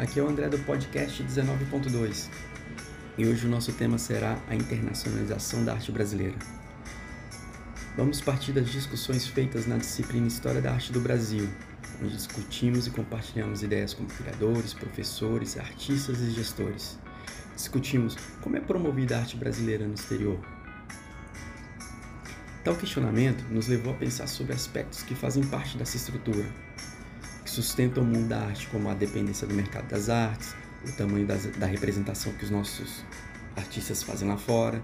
Aqui é o André do podcast 19.2 e hoje o nosso tema será a internacionalização da arte brasileira. Vamos partir das discussões feitas na disciplina História da Arte do Brasil, onde discutimos e compartilhamos ideias como criadores, professores, artistas e gestores. Discutimos como é promovida a arte brasileira no exterior. Tal questionamento nos levou a pensar sobre aspectos que fazem parte dessa estrutura, que sustentam o mundo da arte, como a dependência do mercado das artes, o tamanho das, da representação que os nossos artistas fazem lá fora,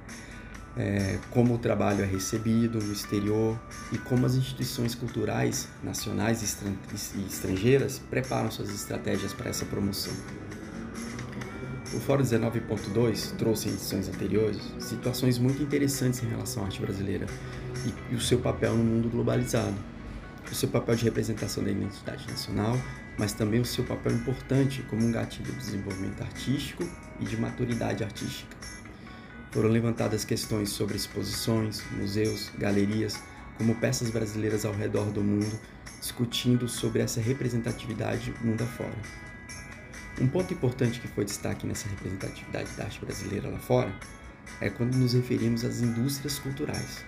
é, como o trabalho é recebido no exterior e como as instituições culturais nacionais e estrangeiras preparam suas estratégias para essa promoção. O Fórum 19.2 trouxe em edições anteriores situações muito interessantes em relação à arte brasileira e, e o seu papel no mundo globalizado o seu papel de representação da identidade nacional, mas também o seu papel importante como um gatilho de desenvolvimento artístico e de maturidade artística. Foram levantadas questões sobre exposições, museus, galerias, como peças brasileiras ao redor do mundo, discutindo sobre essa representatividade mundo afora. Um ponto importante que foi destaque nessa representatividade da arte brasileira lá fora é quando nos referimos às indústrias culturais.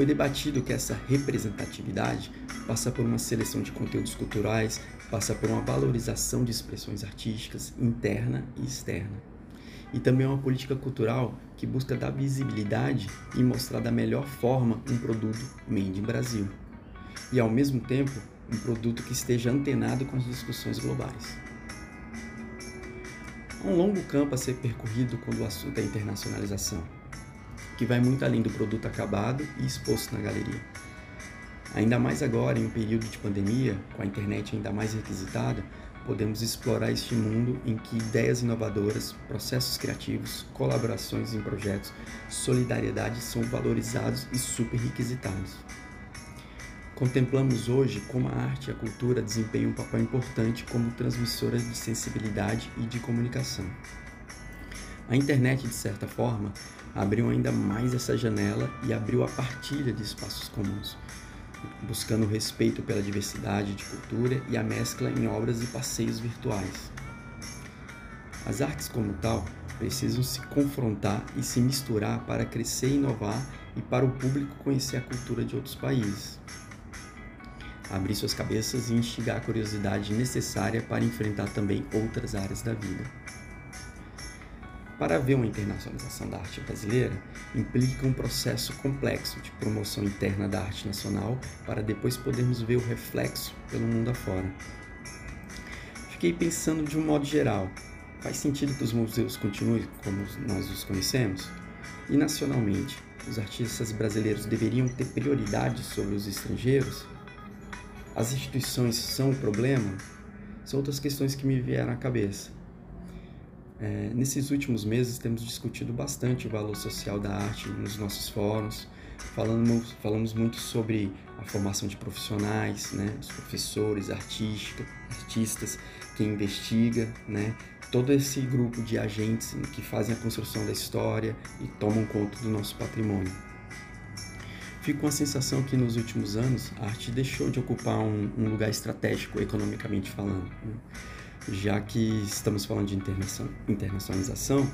Foi debatido que essa representatividade passa por uma seleção de conteúdos culturais, passa por uma valorização de expressões artísticas interna e externa. E também é uma política cultural que busca dar visibilidade e mostrar da melhor forma um produto made in Brasil. E ao mesmo tempo, um produto que esteja antenado com as discussões globais. Há um longo campo a ser percorrido quando o assunto é internacionalização que vai muito além do produto acabado e exposto na galeria. Ainda mais agora, em um período de pandemia, com a internet ainda mais requisitada, podemos explorar este mundo em que ideias inovadoras, processos criativos, colaborações em projetos, solidariedade são valorizados e super requisitados. Contemplamos hoje como a arte e a cultura desempenham um papel importante como transmissoras de sensibilidade e de comunicação. A internet, de certa forma, abriu ainda mais essa janela e abriu a partilha de espaços comuns, buscando o respeito pela diversidade de cultura e a mescla em obras e passeios virtuais. As artes, como tal, precisam se confrontar e se misturar para crescer e inovar e para o público conhecer a cultura de outros países. Abrir suas cabeças e instigar a curiosidade necessária para enfrentar também outras áreas da vida. Para haver uma internacionalização da arte brasileira, implica um processo complexo de promoção interna da arte nacional para depois podermos ver o reflexo pelo mundo afora. Fiquei pensando de um modo geral, faz sentido que os museus continuem como nós os conhecemos? E nacionalmente, os artistas brasileiros deveriam ter prioridade sobre os estrangeiros? As instituições são o problema? São outras questões que me vieram à cabeça. É, nesses últimos meses temos discutido bastante o valor social da arte nos nossos fóruns, falamos, falamos muito sobre a formação de profissionais, né, dos professores, artística, artistas, quem investiga, né, todo esse grupo de agentes que fazem a construção da história e tomam conta do nosso patrimônio. Fico com a sensação que nos últimos anos a arte deixou de ocupar um, um lugar estratégico economicamente falando. Né? Já que estamos falando de internacionalização,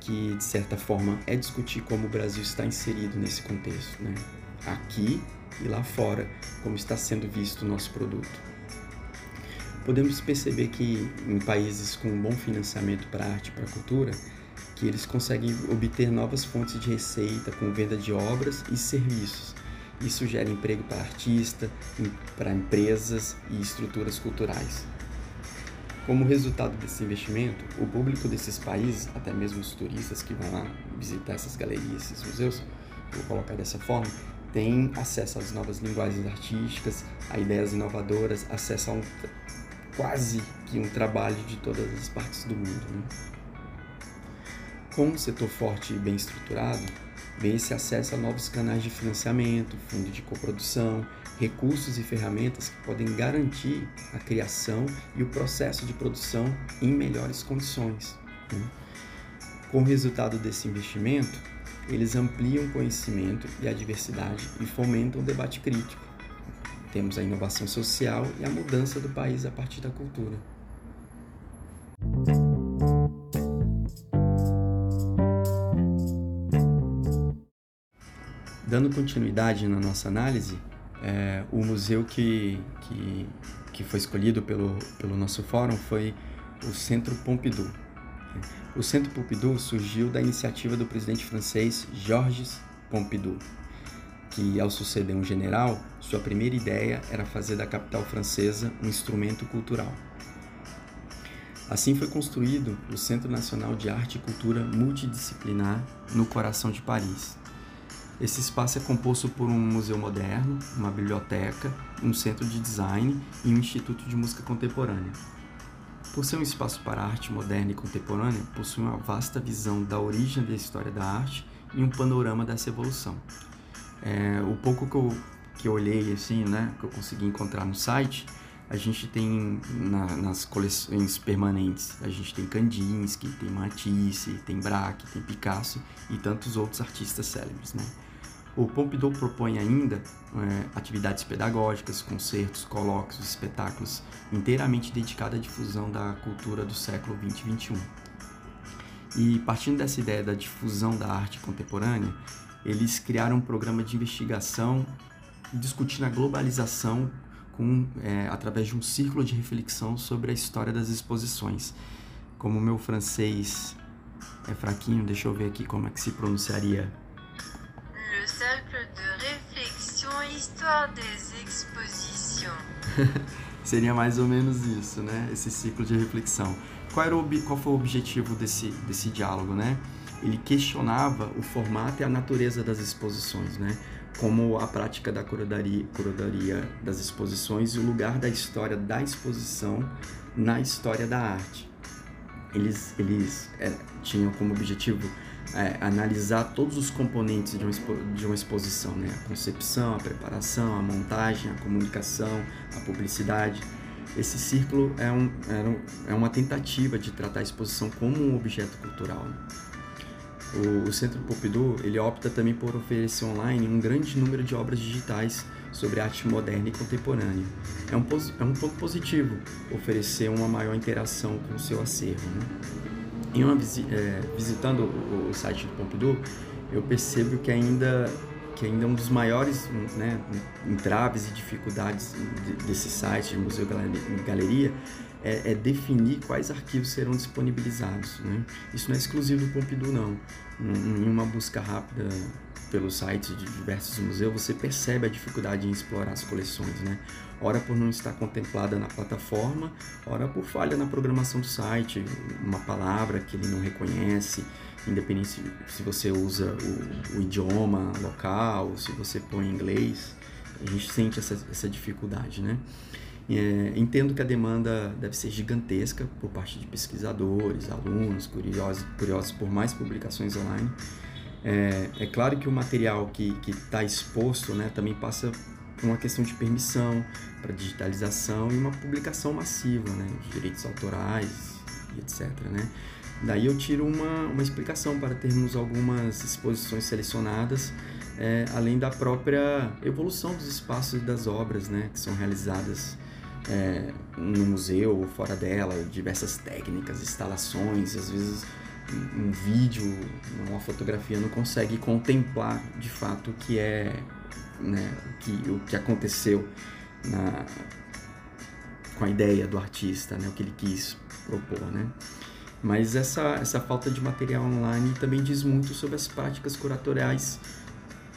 que de certa forma é discutir como o Brasil está inserido nesse contexto, né? aqui e lá fora, como está sendo visto o nosso produto. Podemos perceber que em países com um bom financiamento para arte e para cultura, que eles conseguem obter novas fontes de receita com venda de obras e serviços. Isso gera emprego para artistas, para empresas e estruturas culturais. Como resultado desse investimento, o público desses países, até mesmo os turistas que vão lá visitar essas galerias, esses museus, vou colocar dessa forma, tem acesso às novas linguagens artísticas, a ideias inovadoras, acesso a um, quase que um trabalho de todas as partes do mundo. Né? Com um setor forte e bem estruturado, vem esse acesso a novos canais de financiamento, fundo de coprodução, recursos e ferramentas que podem garantir a criação e o processo de produção em melhores condições. Né? Com o resultado desse investimento, eles ampliam o conhecimento e a diversidade e fomentam o debate crítico. Temos a inovação social e a mudança do país a partir da cultura. Dando continuidade na nossa análise, é, o museu que, que, que foi escolhido pelo, pelo nosso fórum foi o Centro Pompidou. O Centro Pompidou surgiu da iniciativa do presidente francês Georges Pompidou, que, ao suceder um general, sua primeira ideia era fazer da capital francesa um instrumento cultural. Assim foi construído o Centro Nacional de Arte e Cultura Multidisciplinar no coração de Paris. Esse espaço é composto por um museu moderno, uma biblioteca, um centro de design e um instituto de música contemporânea. Por ser um espaço para arte moderna e contemporânea, possui uma vasta visão da origem da história da arte e um panorama dessa evolução. É, o pouco que eu, que eu olhei, assim, né, que eu consegui encontrar no site, a gente tem na, nas coleções permanentes, a gente tem Kandinsky, tem Matisse, tem Braque, tem Picasso e tantos outros artistas célebres, né? O Pompidou propõe ainda é, atividades pedagógicas, concertos, colóquios, espetáculos inteiramente dedicados à difusão da cultura do século 20 e 21. E partindo dessa ideia da difusão da arte contemporânea, eles criaram um programa de investigação discutindo a globalização com, é, através de um círculo de reflexão sobre a história das exposições. Como o meu francês é fraquinho, deixa eu ver aqui como é que se pronunciaria histoire des expositions. Seria mais ou menos isso, né? Esse ciclo de reflexão. Qual, era o, qual foi o objetivo desse, desse diálogo, né? Ele questionava o formato e a natureza das exposições, né? Como a prática da curadoria, curadoria das exposições e o lugar da história da exposição na história da arte. Eles, eles é, tinham como objetivo é, analisar todos os componentes de uma, de uma exposição, né? A concepção, a preparação, a montagem, a comunicação, a publicidade. Esse círculo é, um, é uma tentativa de tratar a exposição como um objeto cultural. Né? O, o, Centro Pompidou ele opta também por oferecer online um grande número de obras digitais sobre arte moderna e contemporânea. É um, é um ponto positivo oferecer uma maior interação com o seu acervo. Né? Em uma, é, visitando o, o, site do Pompidou, eu percebo que ainda que ainda um dos maiores né, entraves e dificuldades desse site de museu galeria é, é, definir quais arquivos serão disponibilizados. Né? Isso não é exclusivo do Pompidou, não. Em uma busca rápida pelo site de diversos museus, você percebe a dificuldade em explorar as coleções, né? Ora por não estar contemplada na plataforma, ora por falha na programação do site, uma palavra que ele não reconhece, independente se você usa o, o idioma local, se você põe inglês, a gente sente essa, essa dificuldade, né? É, entendo que a demanda deve ser gigantesca por parte de pesquisadores, alunos, curiosos, curiosos por mais publicações online. É, é claro que o material que está exposto né, também passa por uma questão de permissão para digitalização e uma publicação massiva, né, direitos autorais e etc. Né? Daí eu tiro uma, uma explicação para termos algumas exposições selecionadas, é, além da própria evolução dos espaços e das obras né, que são realizadas é, no museu ou fora dela, diversas técnicas, instalações, às vezes um, vídeo, uma fotografia não consegue contemplar de fato o que é né, o, que, o que aconteceu na, com a ideia do artista, né, o que ele quis propor, né? Mas essa, essa falta de material online também diz muito sobre as práticas curatoriais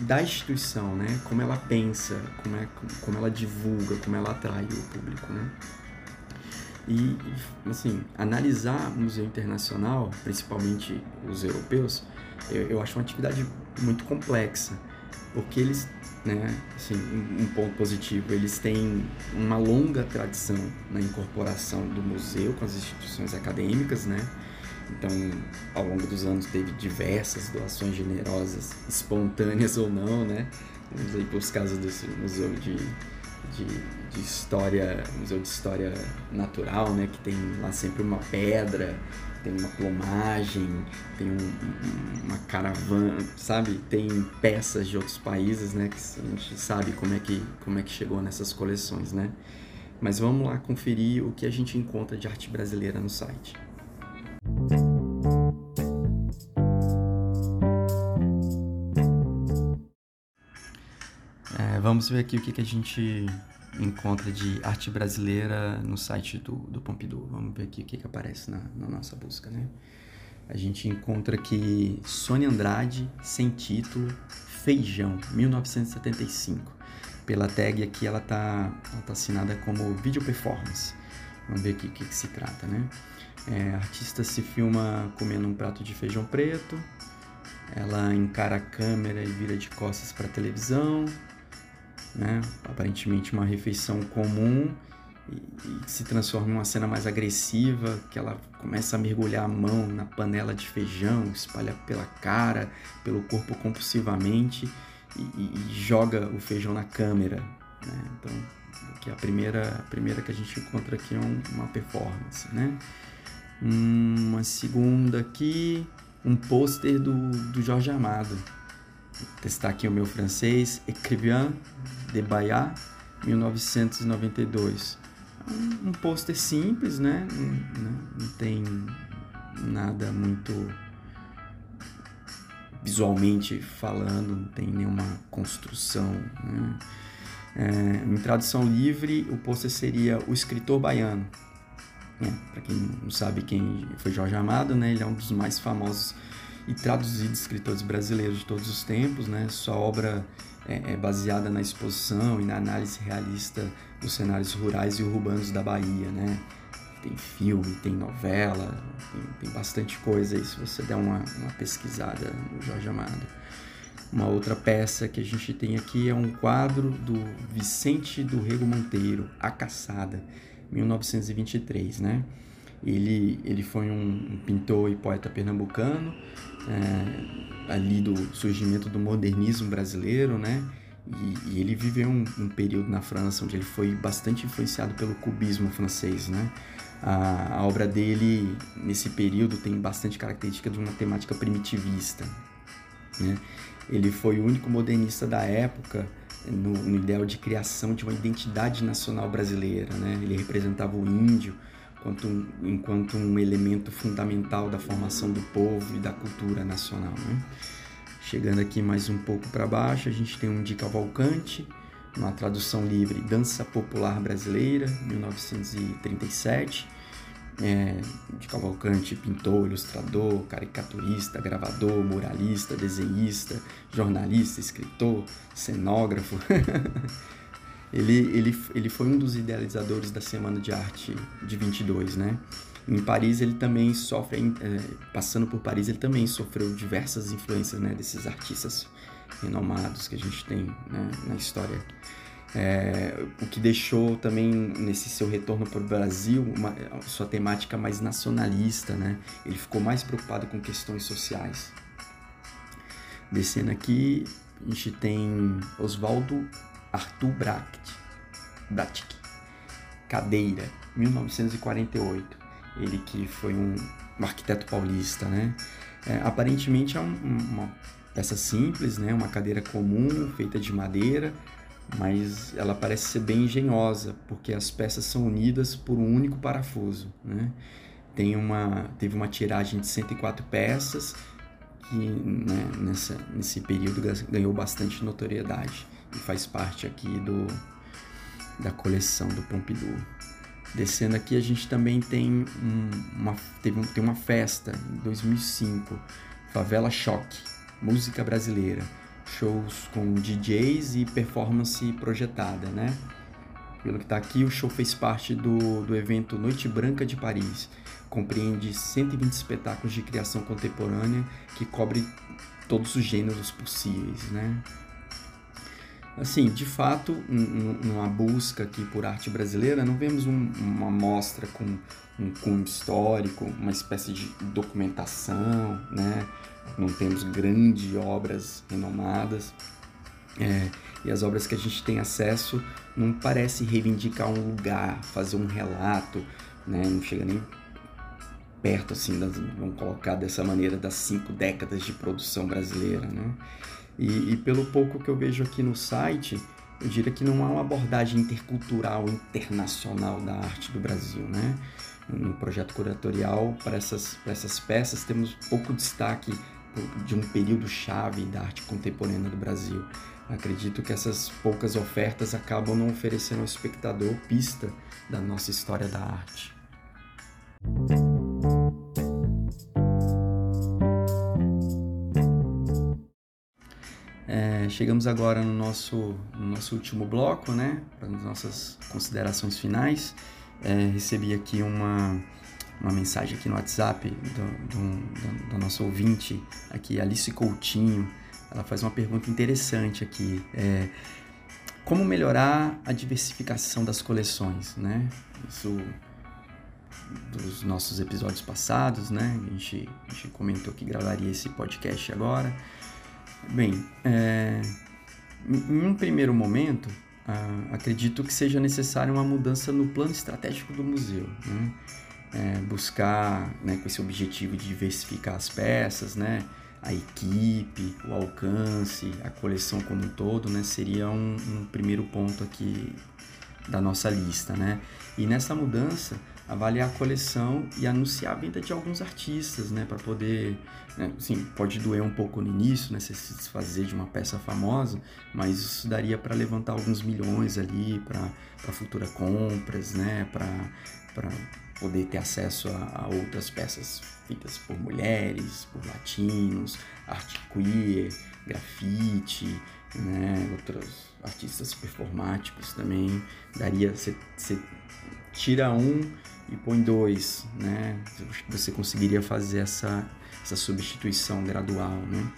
da instituição, né? Como ela pensa, como, é, como ela divulga, como ela atrai o público, né? E, assim, analisar museu internacional, principalmente os europeus, eu, eu acho uma atividade muito complexa, porque eles, né, assim, um, um ponto positivo, eles têm uma longa tradição na incorporação do museu com as instituições acadêmicas, né? Então, ao longo dos anos teve diversas doações generosas, espontâneas ou não, né? Vamos aí para os casos desse museu de, de, de, história, museu de história natural, né? Que tem lá sempre uma pedra, tem uma plomagem, tem um, uma caravana, sabe? Tem peças de outros países, né? Que a gente sabe como é que, como é que chegou nessas coleções, né? Mas vamos lá conferir o que a gente encontra de arte brasileira no site. Vamos ver aqui o que, que a gente encontra de arte brasileira no site do, do Pompidou. Vamos ver aqui o que, que aparece na, na nossa busca, né? A gente encontra aqui Sônia Andrade, sem título, Feijão, 1975. Pela tag aqui ela tá, ela tá assinada como Video Performance. Vamos ver aqui o que, que se trata, né? É, a artista se filma comendo um prato de feijão preto, ela encara a câmera e vira de costas para a televisão, né? aparentemente uma refeição comum e, se transforma em uma cena mais agressiva, que ela começa a mergulhar a mão na panela de feijão, espalha pela cara, pelo corpo compulsivamente e, e, e joga o feijão na câmera. Né? Então, aqui a primeira, a primeira que a gente encontra aqui é um, uma performance. Né? Uma segunda aqui, um pôster do, do Jorge Amado. Testar aqui o meu francês, Écrivain de Bayard, 1992. Um, um pôster simples, né? Não, não tem nada muito visualmente falando, não tem nenhuma construção. Né? É, em tradução livre, o pôster seria O Escritor Baiano. É, Para quem não sabe quem foi Jorge Amado, né? ele é um dos mais famosos e traduzidos escritores brasileiros de todos os tempos. Né? Sua obra é, é baseada na exposição e na análise realista dos cenários rurais e urbanos da Bahia. Né? Tem filme, tem novela, tem, tem bastante coisa aí se você der uma, uma pesquisada no Jorge Amado. Uma outra peça que a gente tem aqui é um quadro do Vicente do Rego Monteiro, A Caçada, 1923, né? Ele, ele foi um pintor e poeta pernambucano, é, ali do surgimento do modernismo brasileiro, né? E, e ele viveu um, um, período na França onde ele foi bastante influenciado pelo cubismo francês, né? A, a obra dele, nesse período, tem bastante característica de uma temática primitivista, né? Ele foi o único modernista da época no, no, ideal de criação de uma identidade nacional brasileira. Né? Ele representava o índio enquanto um, enquanto um elemento fundamental da formação do povo e da cultura nacional. Né? Chegando aqui mais um pouco para baixo, a gente tem um de Cavalcante, uma tradução livre, Dança Popular Brasileira, 1937 é, de Cavalcante, pintor, ilustrador, caricaturista, gravador, muralista, desenhista, jornalista, escritor, cenógrafo. ele, ele, ele foi um dos idealizadores da Semana de Arte de 22, né? Em Paris ele também sofre, é, passando por Paris ele também sofreu diversas influências né, desses artistas renomados que a gente tem né, na história é, o que deixou também nesse seu retorno para o Brasil uma, sua temática mais nacionalista, né? Ele ficou mais preocupado com questões sociais. Descendo aqui, a gente tem Oswaldo Arthur Bracht, Bratic, Cadeira, 1948. Ele que foi um, um arquiteto paulista, né? É, aparentemente é um, uma peça simples, né? Uma cadeira comum feita de madeira, mas ela parece ser bem engenhosa, porque as peças são unidas por um único parafuso. Né? Tem uma, teve uma tiragem de 104 peças, que né, nessa, nesse período ganhou bastante notoriedade e faz parte aqui do, da coleção do Pompidou. Descendo aqui a gente também tem um, uma, teve um, tem uma festa em 2005, Favela Choque, música brasileira shows com DJs e performance projetada, né? Pelo que está aqui, o show fez parte do, do evento Noite Branca de Paris. Compreende 120 espetáculos de criação contemporânea que cobre todos os gêneros possíveis, né? Assim, de fato, numa busca aqui por arte brasileira, não vemos um, uma mostra com um cunho histórico, uma espécie de documentação, né? não temos grandes obras renomadas. É, e as obras que a gente tem acesso não parece reivindicar um lugar, fazer um relato, né? não chega nem perto, assim, das, vamos colocar dessa maneira, das cinco décadas de produção brasileira. Né? E, e pelo pouco que eu vejo aqui no site, eu diria que não há uma abordagem intercultural, internacional da arte do Brasil. Né? No projeto curatorial, para essas, para essas peças, temos pouco destaque de um período chave da arte contemporânea do Brasil. Acredito que essas poucas ofertas acabam não oferecendo ao espectador pista da nossa história da arte. É, chegamos agora no nosso, no nosso último bloco, né? Para as nossas considerações finais. É, recebi aqui uma, uma mensagem aqui no WhatsApp do, do, do, nosso ouvinte, aqui, Alice Coutinho. Ela faz uma pergunta interessante aqui. É, como melhorar a diversificação das coleções, né? Isso dos nossos episódios passados, né? A gente, a gente comentou que gravaria esse podcast agora. Bem, é, em um primeiro momento, ah, acredito que seja necessária uma mudança no plano estratégico do museu. Né? É, buscar, né, com esse objetivo de diversificar as peças, né, a equipe, o alcance, a coleção como um todo, né, seria um, um primeiro ponto aqui da nossa lista. Né? E nessa mudança, avaliar a coleção e anunciar a venda de alguns artistas, né, para poder, né, sim, pode doer um pouco no início, né, se desfazer de uma peça famosa, mas isso daria para levantar alguns milhões ali para futuras compras, né, para poder ter acesso a, a, outras peças feitas por mulheres, por latinos, arte queer, grafite, né, outros artistas performáticos também. Daria você tira um e põe dois, né? Você conseguiria fazer essa, essa substituição gradual, né?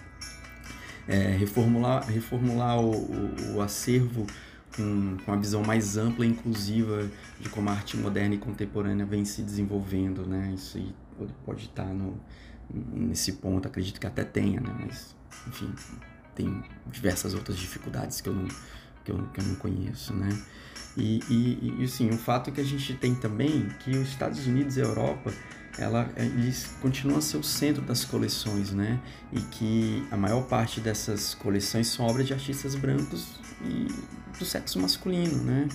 É, reformular reformular o, o, o acervo com, com a visão mais ampla e inclusiva de como a arte moderna e contemporânea vem se desenvolvendo, né? Isso aí pode estar no, nesse ponto, acredito que até tenha, né? Mas, enfim, tem diversas outras dificuldades que eu não, que eu, que eu não conheço, né? E, e, e assim, o fato é que a gente tem também que os Estados Unidos e a Europa ela, eles continuam a ser o centro das coleções, né? E que a maior parte dessas coleções são obras de artistas brancos e do sexo masculino, né?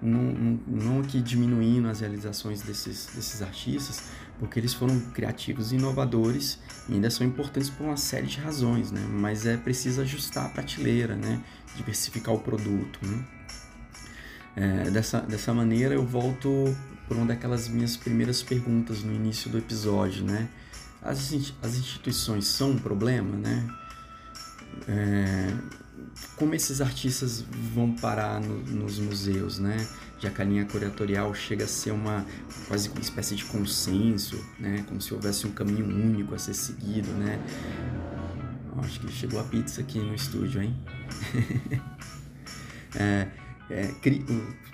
Não, não, não aqui diminuindo as realizações desses, desses artistas, porque eles foram criativos e inovadores e ainda são importantes por uma série de razões, né? Mas é preciso ajustar a prateleira, né? Diversificar o produto, né? É, dessa, dessa maneira eu volto por uma daquelas minhas primeiras perguntas no início do episódio, né? As, as instituições são um problema, né? É, como esses artistas vão parar no, nos museus, né? Já que a linha curatorial chega a ser uma quase uma espécie de consenso, né? Como se houvesse um caminho único a ser seguido, né? Acho que chegou a pizza aqui no estúdio, hein? é, é,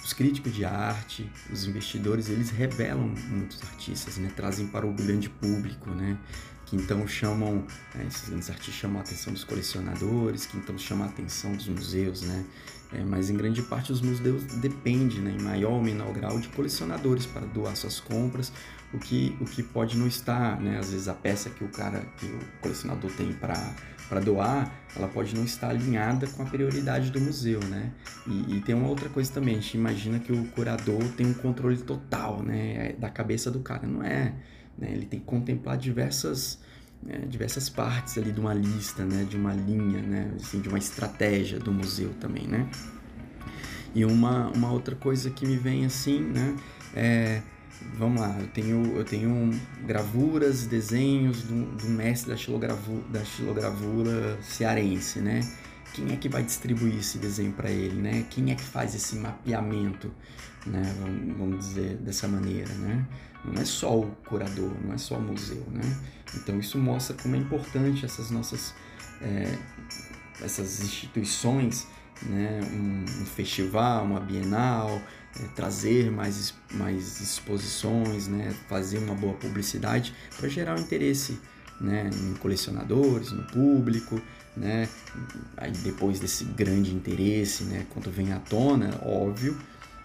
os críticos de arte, os investidores, eles revelam muitos artistas, né? Trazem para o grande público, né? Que então chamam, né? esses grandes artistas chamam a atenção dos colecionadores, que então chamam a atenção dos museus, né? É, mas em grande parte os museus dependem, né, em maior ou menor grau, de colecionadores para doar suas compras, o que, o que pode não estar, né? Às vezes a peça que o cara, que o colecionador tem para doar, ela pode não estar alinhada com a prioridade do museu, né? E, e, tem uma outra coisa também, a gente imagina que o curador tem um controle total, né, da cabeça do cara, não é? Né? Ele tem que contemplar diversas né, diversas partes ali de uma lista, né, de uma linha, né, assim, de uma estratégia do museu também, né? E uma, uma outra coisa que me vem assim, né, é vamos lá, eu tenho, eu tenho gravuras, desenhos do, do mestre da, xilogravu, da xilogravura cearense, né? Quem é que vai distribuir esse desenho para ele, né? Quem é que faz esse mapeamento, né? Vamos, dizer dessa maneira, né? Não é só o curador, não é só o museu, né? Então isso mostra como é importante essas nossas é, essas instituições, né? Um, um festival, uma bienal, é, trazer mais, mais exposições, né, fazer uma boa publicidade para gerar um interesse né, em colecionadores, no público, né, aí depois desse grande interesse, né, quando vem à tona, óbvio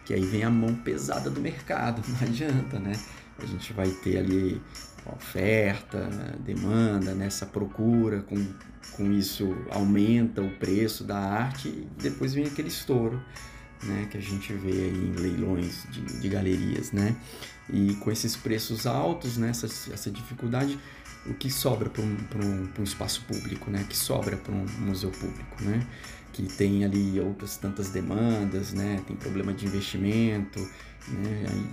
que aí vem a mão pesada do mercado, não adianta, né, a gente vai ter ali oferta, demanda, nessa né, procura, com, com isso aumenta o preço da arte e depois vem aquele estouro né, que a gente vê aí em leilões de, de galerias, né? E com esses preços altos, né, essa, essa dificuldade, o que sobra para um, um, um, espaço público, né? Que sobra para um museu público, né? Que tem ali outras tantas demandas, né? Tem problema de investimento, né? Aí,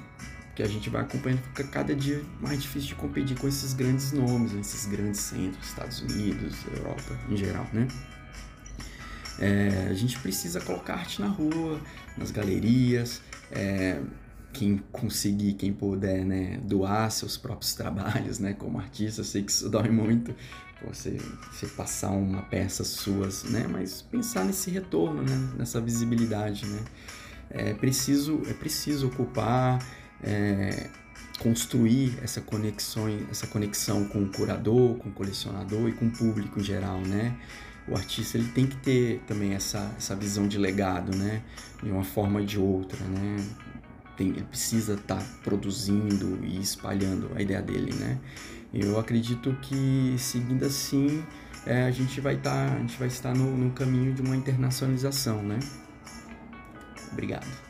que a gente vai acompanhando, fica cada dia mais difícil de competir com esses grandes nomes, esses grandes centros, Estados Unidos, Europa em geral, né? É, a gente precisa colocar arte na rua, nas galerias, é, quem conseguir, quem puder, né, doar seus próprios trabalhos, né, como artista, sei que isso dói muito, você, você passar uma peça suas, né, mas pensar nesse retorno, né, nessa visibilidade, né, é preciso, é preciso ocupar, é, construir essa conexão, essa conexão com o curador, com o colecionador e com o público em geral, né, o artista ele tem que ter também essa, essa visão de legado, né? De uma forma ou de outra, né? Tem, ele precisa estar tá produzindo e espalhando a ideia dele, né? Eu acredito que seguindo assim é, a gente vai estar tá, a gente vai estar no, no caminho de uma internacionalização, né? Obrigado.